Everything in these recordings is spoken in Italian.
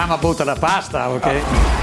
Mamma butta la pasta, ok?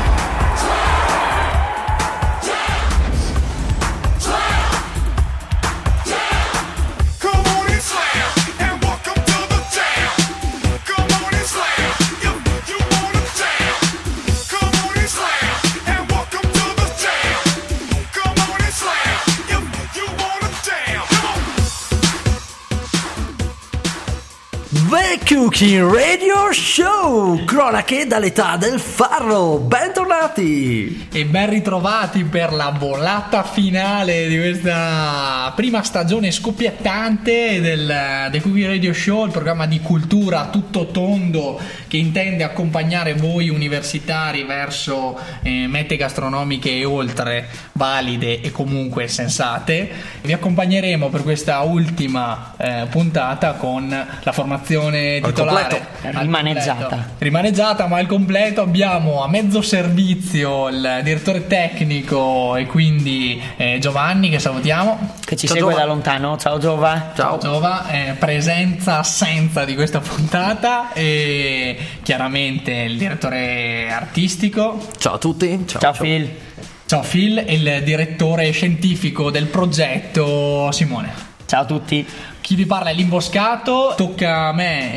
The Cooking Radio Show! Cronache dall'età del farro! Bentornati! E ben ritrovati per la volata finale di questa prima stagione scoppiettante del, del Cookie Radio Show, il programma di cultura tutto tondo che intende accompagnare voi universitari verso eh, mete gastronomiche e oltre valide e comunque sensate. Vi accompagneremo per questa ultima eh, puntata con la formazione titolare. Al Rimaneggiata. completo. Rimaneggiata, ma al completo abbiamo a mezzo servizio il direttore tecnico e quindi eh, Giovanni che salutiamo. che ci Ciao, segue Giova. da lontano. Ciao Giova. Ciao! Giova, eh, presenza assenza di questa puntata e chiaramente il direttore artistico. Ciao a tutti! Ciao, Phil. Ciao Phil e il direttore scientifico del progetto Simone. Ciao a tutti. Chi vi parla è l'imboscato, tocca a me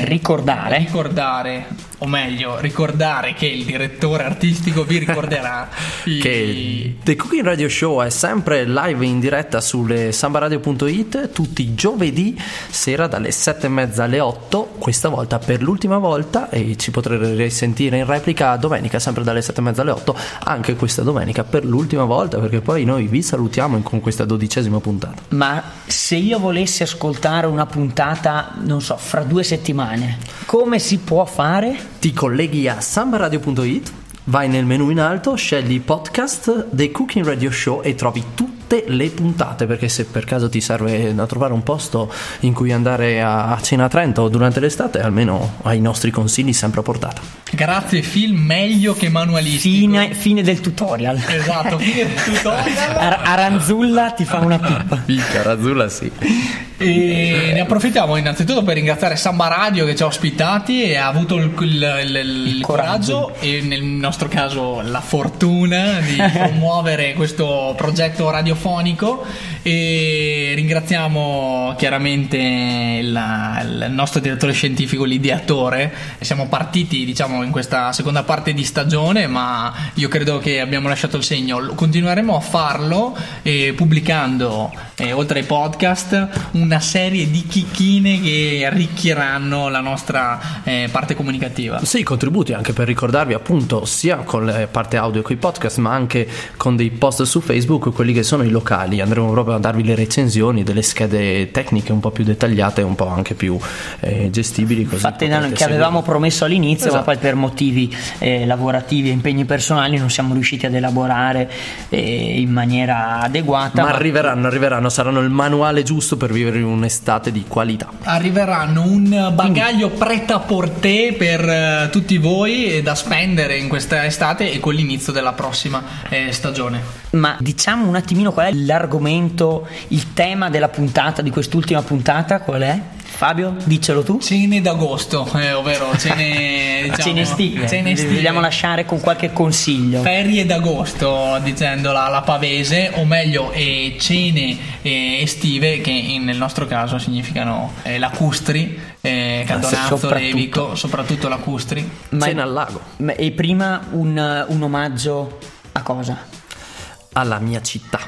eh, Ricordare. ricordare, o meglio, ricordare che il direttore artistico vi ricorderà i- Che The Cooking Radio Show è sempre live in diretta sulle sambaradio.it tutti i giovedì sera dalle 7 e mezza alle 8, questa volta per l'ultima volta e ci potrete risentire in replica domenica sempre dalle 7 e mezza alle 8, anche questa domenica per l'ultima volta perché poi noi vi salutiamo con questa dodicesima puntata. Ma se io volessi ascoltare una puntata, non so, fra due settimane, come si può fare? Ti colleghi a sambaradio.it, vai nel menu in alto, scegli podcast The Cooking Radio Show e trovi tutte le puntate perché se per caso ti serve da trovare un posto in cui andare a a cena a Trento durante l'estate, almeno hai i nostri consigli sempre a portata. Grazie Phil, meglio che manualistico. Fine, fine del tutorial. Esatto, fine del tutorial. Ar- Aranzulla ti fa una pippa. Picca, Razzulla sì. E ne approfittiamo innanzitutto per ringraziare Samba Radio che ci ha ospitati e ha avuto il, il- il- il coraggio e nel nostro caso la fortuna di promuovere questo progetto radiofonico e ringraziamo chiaramente il, il nostro direttore scientifico, l'ideatore. Siamo partiti diciamo in questa seconda parte di stagione ma io credo che abbiamo lasciato il segno. Continueremo a farlo eh, pubblicando eh, oltre ai podcast una serie di chicchine che arricchiranno la nostra eh, parte comunicativa. Sì, contributi anche per ricordarvi appunto sia con la parte audio con i podcast ma anche con dei post su Facebook, quelli che sono i locali. Andremo proprio a darvi le recensioni delle schede tecniche un po' più dettagliate e un po' anche più eh, gestibili. Così Infatti potrete che avevamo promesso all'inizio, ma Esatto. poi per motivi eh, lavorativi e impegni personali non siamo riusciti ad elaborare eh, in maniera adeguata. Ma arriveranno, arriveranno, saranno il manuale giusto per vivere un'estate di qualità. Arriveranno un bagaglio prêt à porter per eh, tutti voi da spendere in questa estate e con l'inizio della prossima eh, stagione. Ma diciamo un attimino qual è l'argomento, il tema della puntata, di quest'ultima puntata, qual è? Fabio, diccelo tu. Cene d'agosto, eh, ovvero cene, diciamo, Cene estive. cene estive. Vogliamo lasciare con qualche consiglio. Ferie d'agosto, dicendola la pavese, o meglio, eh, cene eh, estive che in- nel nostro caso significano eh, lacustri, eh, Caldonazzole, soprattutto. Vico, soprattutto lacustri. Ma- Cena al lago, Ma- E prima un, un omaggio a cosa? alla mia città.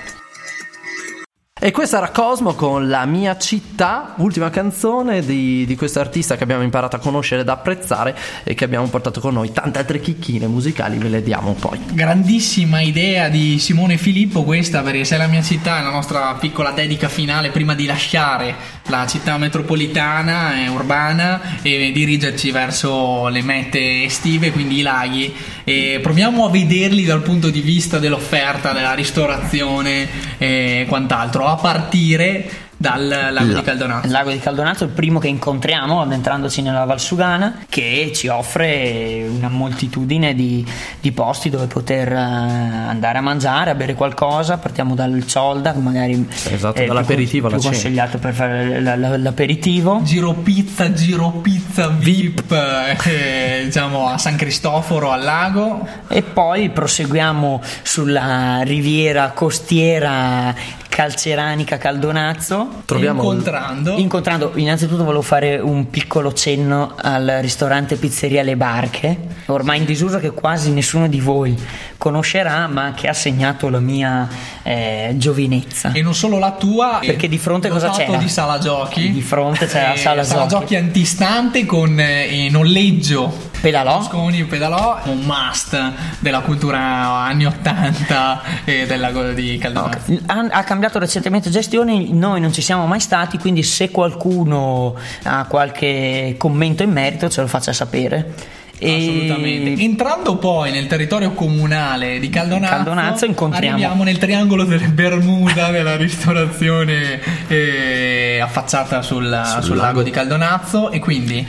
E questa era Cosmo con La mia città, ultima canzone di, di questo artista che abbiamo imparato a conoscere ed apprezzare e che abbiamo portato con noi. Tante altre chicchine musicali ve le diamo poi. Grandissima idea di Simone Filippo questa perché se la mia città è la nostra piccola dedica finale prima di lasciare la città metropolitana e urbana e dirigerci verso le mete estive, quindi i laghi e proviamo a vederli dal punto di vista dell'offerta, della ristorazione e quant'altro. A partire dal lago La- di Caldonazzo. Il lago di Caldonazzo è il primo che incontriamo addentrandoci nella Valsugana che ci offre una moltitudine di, di posti dove poter eh, andare a mangiare, a bere qualcosa. Partiamo dal Ciolda, magari Esatto, è più dall'aperitivo più cena. consigliato per fare la- la- l'aperitivo. Giro pizza, giro pizza VIP, eh, diciamo a San Cristoforo al lago. E poi proseguiamo sulla riviera costiera calceranica Caldonazzo. Troviamo incontrando Incontrando, innanzitutto volevo fare un piccolo cenno al ristorante Pizzeria Le Barche, ormai in disuso che quasi nessuno di voi conoscerà, ma che ha segnato la mia eh, giovinezza. e non solo la tua Perché di fronte cosa c'era? di sala giochi Di fronte c'era la Eh, sala giochi. giochi antistante con eh, noleggio Pedalò? Mosconi pedalò un must della cultura anni 80 e del lago di Caldonazzo Ha, ha cambiato recentemente gestione, noi non ci siamo mai stati, quindi se qualcuno ha qualche commento in merito ce lo faccia sapere. E- Assolutamente. Entrando poi nel territorio comunale di Caldonazzo, Caldonazzo incontriamo- arriviamo nel triangolo delle Bermuda della ristorazione eh, affacciata sul, sul lago di Caldonazzo e quindi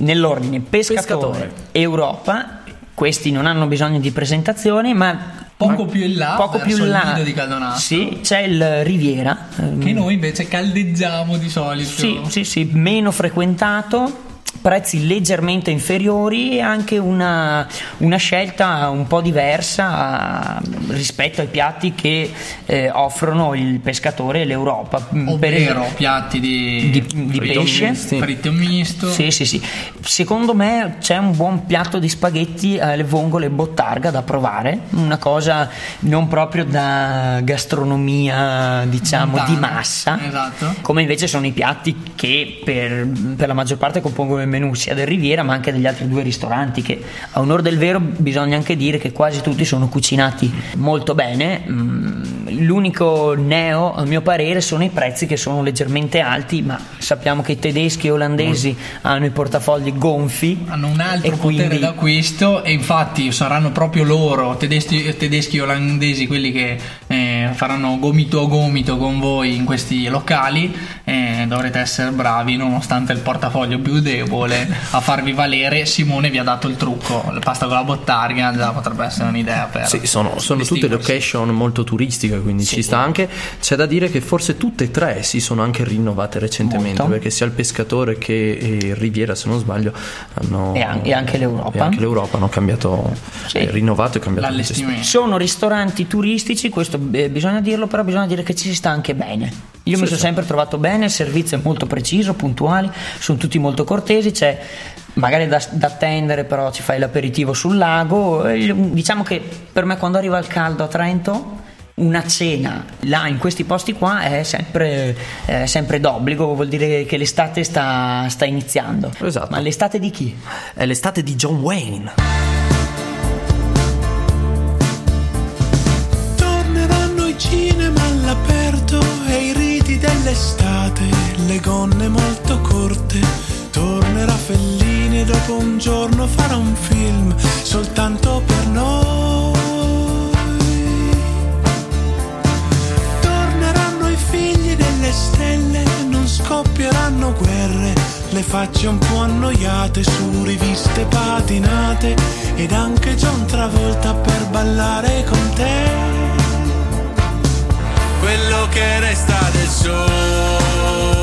Nell'ordine pescatore, Pescatore. Europa, questi non hanno bisogno di presentazioni, ma poco più in là poco verso più in là di Caldonazzo sì, c'è il Riviera. ehm, che noi invece caldeggiamo di solito. Sì, sì, sì, meno frequentato, prezzi leggermente inferiori e anche una, una scelta un po' diversa eh, rispetto ai piatti che eh, offrono il pescatore e l'Europa. Mm, per Ovvero esempio- piatti di, di, di Fritto pesce. misti. fritto misto. Sì, sì, sì. Secondo me c'è un buon piatto di spaghetti alle vongole e bottarga da provare, una cosa non proprio da gastronomia, diciamo, Montana. di massa. Esatto. Come invece sono i piatti che per, per la maggior parte compongono il menù sia del Riviera ma anche degli altri due ristoranti che a onore del vero bisogna anche dire che quasi tutti sono cucinati molto bene. Mm, L'unico neo a mio parere sono i prezzi che sono leggermente alti ma sappiamo che i tedeschi e olandesi hanno i portafogli gonfi. hanno un altro potere quindi- d'acquisto e infatti saranno proprio loro, tedeschi, tedeschi e olandesi, quelli che eh, faranno gomito a gomito con voi in questi locali. eh, dovrete essere bravi, nonostante il portafoglio più debole, a farvi valere. Simone vi ha dato il trucco, la pasta con la bottarga già potrebbe essere un'idea per... Sì, sono, sono tutte location molto turistiche, quindi ci sta anche. C'è da dire che forse tutte e tre si sono anche rinnovate recentemente, Molto. perché sia il pescatore che eh, Riviera, se non sbaglio, hanno, E an- e anche l'Europa. e anche l'Europa hanno cambiato, Sì. eh, rinnovato e cambiato. L'allestimento. Sono ristoranti turistici, questo eh, bisogna dirlo, però bisogna dire che ci si sta anche bene. Io mi Sì, sono sì. sempre trovato bene, il servizio è molto preciso, puntuali, sono tutti molto cortesi, c'è magari da, da attendere, però ci fai l'aperitivo sul lago. e il- Diciamo che per me quando arriva il caldo a Trento una cena là in questi posti qua è sempre, è sempre d'obbligo, vuol dire che l'estate sta, sta iniziando. Esatto. Ma l'estate di chi? È l'estate di John Wayne. Le gonne molto corte. Tornerà Fellini e dopo un giorno farà un film soltanto per noi. Torneranno i figli delle stelle, non scoppieranno guerre, le facce un po' annoiate su riviste patinate ed anche John Travolta per ballare con te. Quello che resta del sole,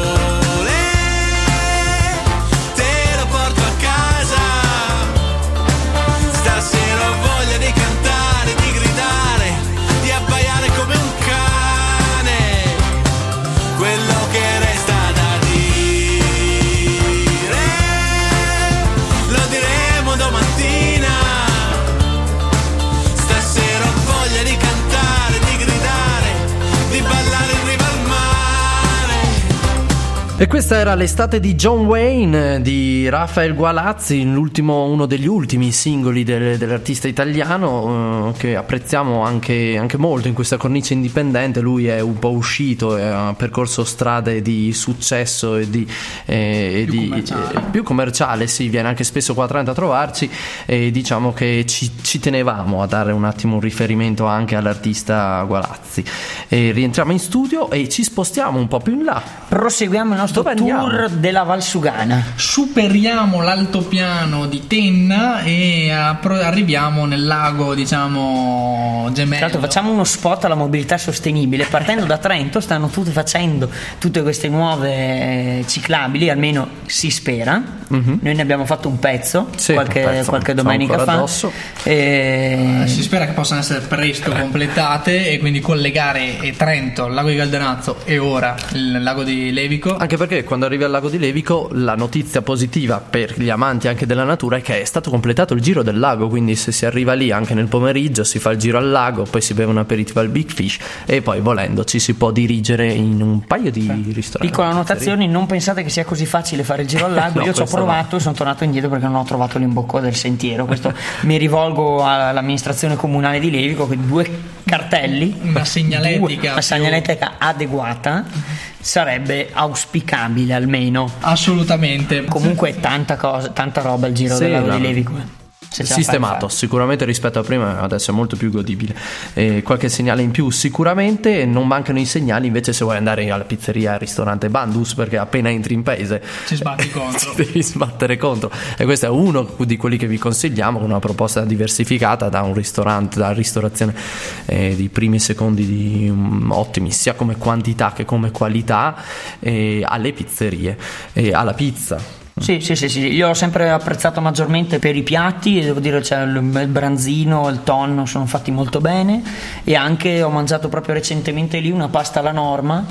E questa era l'estate di John Wayne di Rafael Gualazzi, l'ultimo, uno degli ultimi singoli del- dell'artista italiano eh, che apprezziamo anche, anche molto in questa cornice indipendente. Lui è un po' uscito e ha percorso strade di successo e di, eh, e Più di- commerciale. eh, più commerciale, sì, viene anche spesso qua a Trento a trovarci e diciamo che ci, ci tenevamo a dare un attimo un riferimento anche all'artista Gualazzi. E rientriamo in studio e ci spostiamo un po' più in là. Proseguiamo il nostro Dove tour andiamo? della Valsugana. superiamo l'altopiano di Tenna e arriviamo nel lago, diciamo, Tra gemello. l'altro facciamo uno spot alla mobilità sostenibile. Partendo da Trento stanno tutti facendo tutte queste nuove eh, ciclabili, almeno si spera. Noi ne abbiamo fatto un pezzo Sì, qualche, un pezzo, qualche domenica fa. E- Eh, Si spera che possano essere presto completate e quindi collegare eh, Trento, il lago di Galdenazzo e ora il lago di Levico. Anche perché quando arrivi al lago di Levico la notizia positiva per gli amanti anche della natura è che è stato completato il giro del lago, quindi se si arriva lì anche nel pomeriggio si fa il giro al lago, poi si beve un aperitivo al Big Fish e poi volendo ci si può dirigere in un paio di ristoranti. Piccola annotazione, non pensate che sia così facile fare il giro al lago. No, Io ci ho provato e sono tornato indietro perché non ho trovato l'imbocco del sentiero. Questo mi rivolgo all'amministrazione comunale di Levico che due cartelli, Una segnaletica due- una segnaletica adeguata sarebbe auspicabile almeno. Assolutamente. Comunque tanta cosa, tanta roba il giro Sì, del lago no. Eh. Sistemato, sicuramente rispetto a prima adesso è molto più godibile. E qualche segnale in più sicuramente, non mancano i segnali invece se vuoi andare alla pizzeria, al ristorante Bandus perché appena entri in paese Ci sbatti contro. ti devi sbattere contro e questo è uno di quelli che vi consigliamo con una proposta diversificata da un ristorante da ristorazione eh, di primi e secondi di, mm, ottimi sia come quantità che come qualità eh, alle pizzerie e alla pizza Sì, sì, sì, sì, io ho sempre apprezzato maggiormente per i piatti devo dire cioè, il branzino, il tonno sono fatti molto bene e anche ho mangiato proprio recentemente lì una pasta alla norma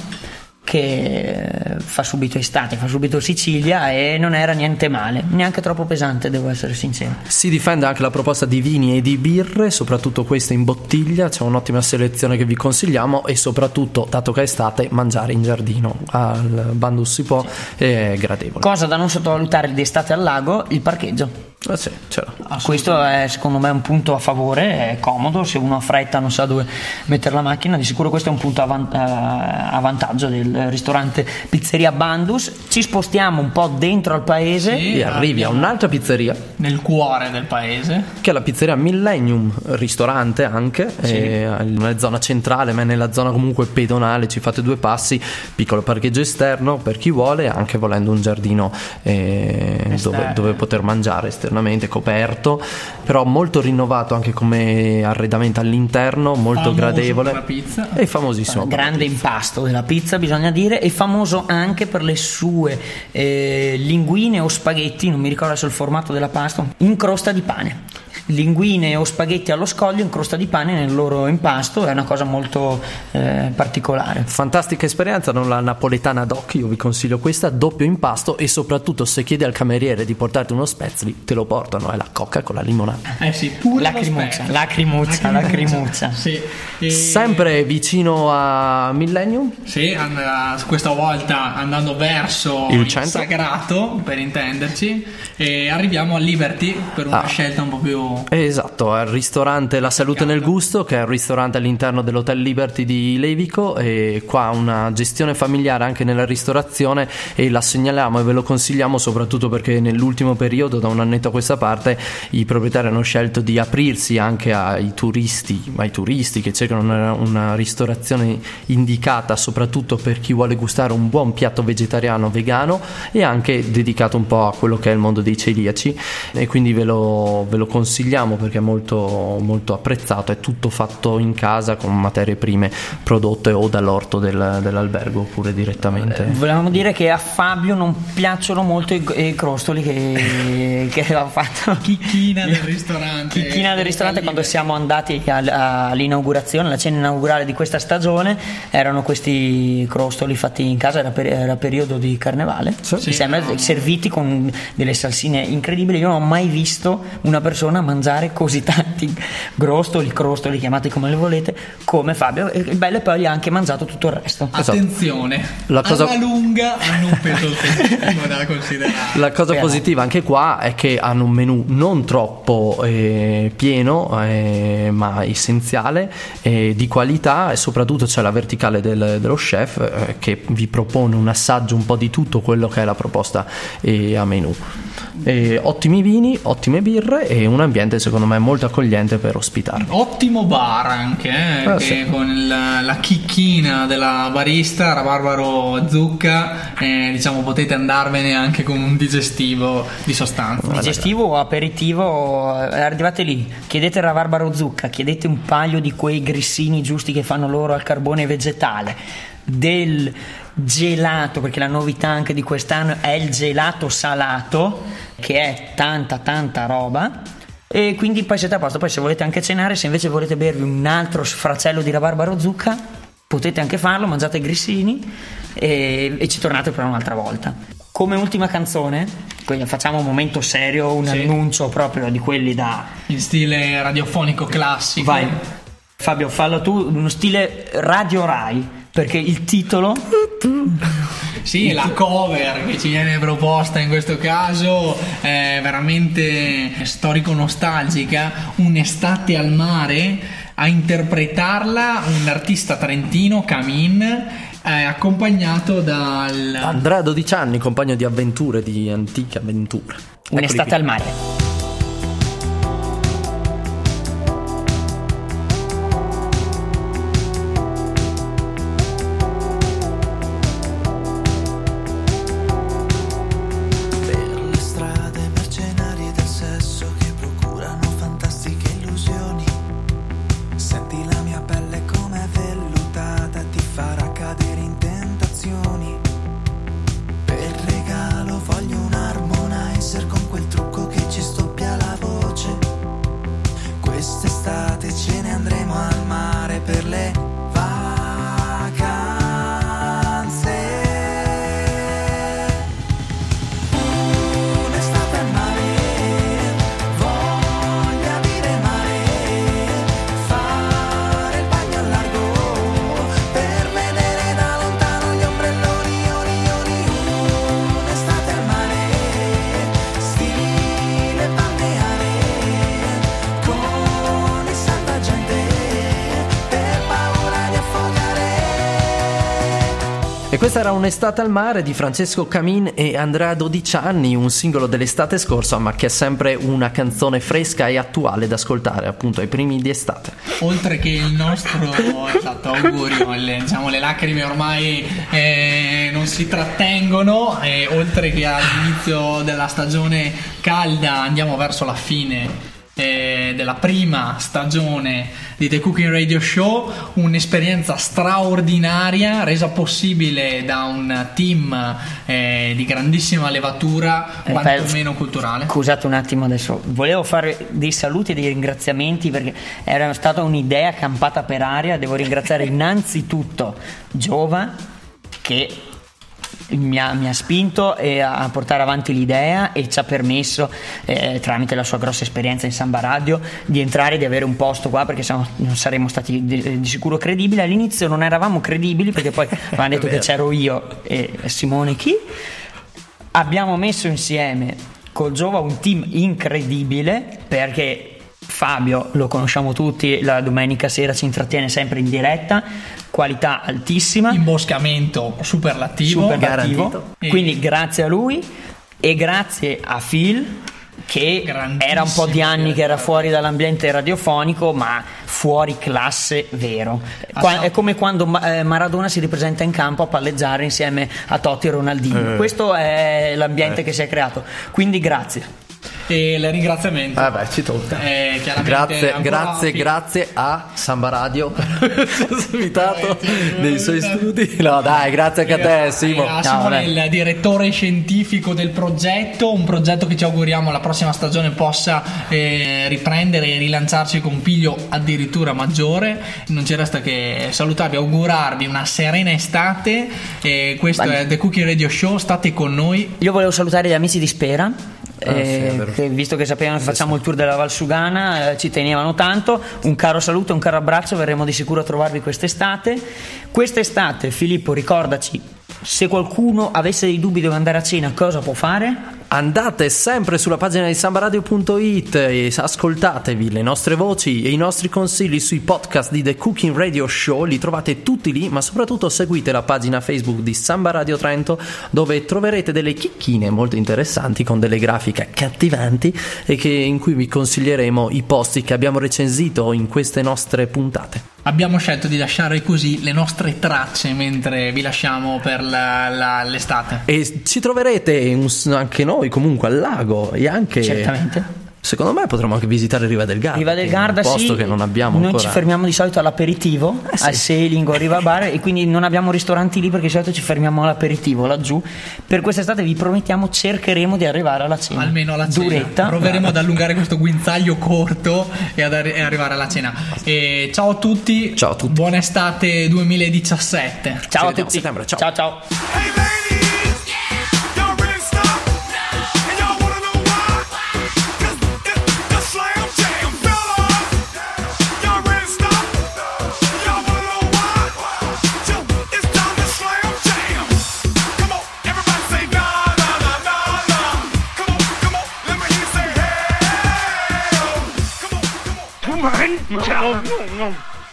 che fa subito estate, fa subito Sicilia e non era niente male, neanche troppo pesante devo essere sincero. si difende anche la proposta di vini e di birre soprattutto queste in bottiglia c'è un'ottima selezione che vi consigliamo e soprattutto dato che è estate mangiare in giardino al Bandus si può è gradevole Cosa da non sottovalutare d'estate al lago, il parcheggio. Eh sì. Questo è secondo me un punto a favore, è comodo, se uno ha fretta non sa dove mettere la macchina, di sicuro questo è un punto a, van- eh, a vantaggio del ristorante Pizzeria Bandus. Ci spostiamo un po' dentro al paese. Sì. e arrivi a un'altra pizzeria Nel cuore del paese. che è la pizzeria Millennium, ristorante anche, eh, nella zona centrale, ma nella zona comunque pedonale, ci fate due passi, piccolo parcheggio esterno per chi vuole, anche volendo un giardino eh, dove, Esterno. dove poter mangiare esternamente, coperto, però molto rinnovato anche come arredamento all'interno, molto Famoso gradevole. per la pizza. E famosissimo. Grande impasto della pizza, bisogna dire, e famoso anche per le sue eh, linguine o spaghetti, non mi ricordo adesso il formato della pasta, in crosta di pane. Linguine o spaghetti allo scoglio in crosta di pane nel loro impasto, è una cosa molto eh, particolare. Fantastica esperienza, non la napoletana doc, io vi consiglio questa, doppio impasto e soprattutto se chiedi al cameriere di portarti uno spezzli, te lo portano, è la coca con la limonata. Eh sì, pure Lacrimuccia, lo lacrimuccia, lacrimuccia. Sì. E- Sempre vicino a Millennium, Sì, and- questa volta andando verso Il il, centro. sagrato, per intenderci, e arriviamo a Liberty per una Ah. scelta un po' più... Esatto, al ristorante La Salute nel Gusto, che è un ristorante all'interno dell'Hotel Liberty di Levico e qua una gestione familiare anche nella ristorazione e la segnaliamo e ve lo consigliamo soprattutto perché nell'ultimo periodo, da un annetto a questa parte, i proprietari hanno scelto di aprirsi anche ai turisti, ai turisti che cercano una, una ristorazione indicata soprattutto per chi vuole gustare un buon piatto vegetariano vegano e anche dedicato un po' a quello che è il mondo dei celiaci. E quindi ve lo, ve lo consigliamo perché è molto, molto apprezzato, è tutto fatto in casa con materie prime prodotte o dall'orto del- dell'albergo oppure direttamente. Volevamo dire che a Fabio non piacciono molto i, i crostoli che, che aveva fatto. Chicchina del ristorante. Chicchina del ristorante quando siamo andati al- all'inaugurazione, alla cena inaugurale di questa stagione, erano questi crostoli fatti in casa, era, per- era periodo di carnevale, mi Sì. sembra, serviti con delle salsine incredibili. Io non ho mai visto una persona mangiare mangiare così tanti grostoli, crostoli, chiamati come li volete, come Fabio. E il bello è poi ha anche mangiato tutto il resto. Attenzione, Esatto. La cosa- alla lunga hanno un peso da considerare. La cosa Speriamo. positiva anche qua è che hanno un menù non troppo eh, pieno, eh, ma essenziale, eh, di qualità e soprattutto c'è la verticale del- dello chef eh, che vi propone un assaggio un po' di tutto quello che è la proposta eh, a menù. Eh, ottimi vini, ottime birre e un ambiente secondo me molto accogliente per ospitarvi. Ottimo bar anche, eh, Ah, che sì. con il- la chicchina della barista, rabarbaro zucca, eh, diciamo potete andarvene anche con un digestivo di sostanza. Digestivo o aperitivo, eh, arrivate lì, chiedete rabarbaro zucca, chiedete un paio di quei grissini giusti che fanno loro al carbone vegetale, del gelato, perché la novità anche di quest'anno è il gelato salato, che è tanta tanta roba. E quindi poi siete a posto. Poi, se volete anche cenare, se invece volete bervi un altro sfracello di rabarbaro zucca, potete anche farlo. Mangiate i grissini e, e ci tornate per un'altra volta. Come ultima canzone, quindi facciamo un momento serio, un Sì. annuncio proprio di quelli da. In stile radiofonico classico. Vai, Fabio, fallo tu, uno stile Radio Rai. Perché il titolo Sì, la cover che ci viene proposta in questo caso è veramente storico-nostalgica, un'estate al mare, a interpretarla un artista trentino, Camin, accompagnato dal... Andrea 12 anni, compagno di avventure, di antiche avventure. Un'estate al mare. E questa era Un'estate al mare di Francesco Camin e Andrea 12 anni, un singolo dell'estate scorsa, ma che è sempre una canzone fresca e attuale da ascoltare appunto ai primi di estate. oltre che il nostro esatto, augurio, le, diciamo, le lacrime ormai eh, non si trattengono, e oltre che all'inizio della stagione calda andiamo verso la fine. Eh, della prima stagione di The Cooking Radio Show, un'esperienza straordinaria resa possibile da un team eh, di grandissima levatura, Eh, quantomeno culturale. Scusate un attimo adesso, volevo fare dei saluti e dei ringraziamenti perché era stata un'idea campata per aria. Devo ringraziare innanzitutto Giova che mi ha, mi ha spinto a portare avanti l'idea e ci ha permesso, eh, tramite la sua grossa esperienza in Samba Radio, di entrare e di avere un posto qua perché sennò non saremmo stati di, di sicuro credibili. All'inizio non eravamo credibili perché poi avevano detto che c'ero io e Simone chi abbiamo messo insieme col Giova un team incredibile perché Fabio lo conosciamo tutti, la domenica sera ci intrattiene sempre in diretta, qualità altissima, Imboscamento superlativo. superlativo. E- Quindi grazie a lui e grazie a Phil che era un po' di anni che era fuori dall'ambiente radiofonico ma fuori classe vero. Qua- è come quando eh, Maradona si ripresenta in campo a palleggiare insieme a Totti e Ronaldinho. Questo è l'ambiente che si è creato. Quindi grazie E il ringraziamento. Vabbè, ci tocca. Eh, Grazie, ancora grazie, fi- grazie a Samba Radio per averci invitato nei suoi studi. No, dai, grazie anche a te, Simo. Eh, a No, Simone, vabbè. il direttore scientifico del progetto, un progetto che ci auguriamo la prossima stagione possa eh, riprendere e rilanciarci con piglio addirittura maggiore. Non ci resta che salutarvi, augurarvi una serena estate. Eh, questo Bene. è The Cookie Radio Show, state con noi. io volevo salutare gli amici di Spera Ah, sì, eh, vero. che visto che sapevano che facciamo il tour della Valsugana, eh, ci tenevano tanto. Un caro saluto, un caro abbraccio, verremo di sicuro a trovarvi quest'estate. Quest'estate, Filippo, ricordaci, se qualcuno avesse dei dubbi dove andare a cena, cosa può fare? Andate sempre sulla pagina di sambaradio.it e ascoltatevi le nostre voci e i nostri consigli sui podcast di The Cooking Radio Show, li trovate tutti lì, ma soprattutto seguite la pagina Facebook di Samba Radio Trento dove troverete delle chicchine molto interessanti con delle grafiche accattivanti e che- in cui vi consiglieremo i posti che abbiamo recensito in queste nostre puntate. Abbiamo scelto di lasciare così le nostre tracce mentre vi lasciamo per la- la- l'estate. E ci troverete un- anche noi comunque al lago e anche... Certamente. Secondo me potremmo anche visitare Riva del Garda. Riva del Garda, un posto sì. che non abbiamo Noi ancora. ci fermiamo di solito all'aperitivo, Eh, sì. al sailing o a Riva Bar e quindi non abbiamo ristoranti lì perché di solito ci fermiamo all'aperitivo laggiù. Per quest'estate vi promettiamo cercheremo di arrivare alla cena. Almeno alla cena. Duretta. Proveremo ad allungare questo guinzaglio corto e ad arri- e arrivare alla cena. E ciao a tutti. Ciao a tutti. Buona estate 2017. Ciao Ci a tutti. settembre, ciao. ciao. ciao. Mangia!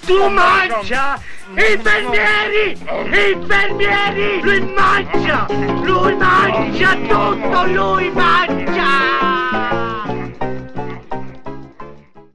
Tu mangia! Infermieri! Infermieri! Lui mangia! Lui mangia tutto! Lui mangia!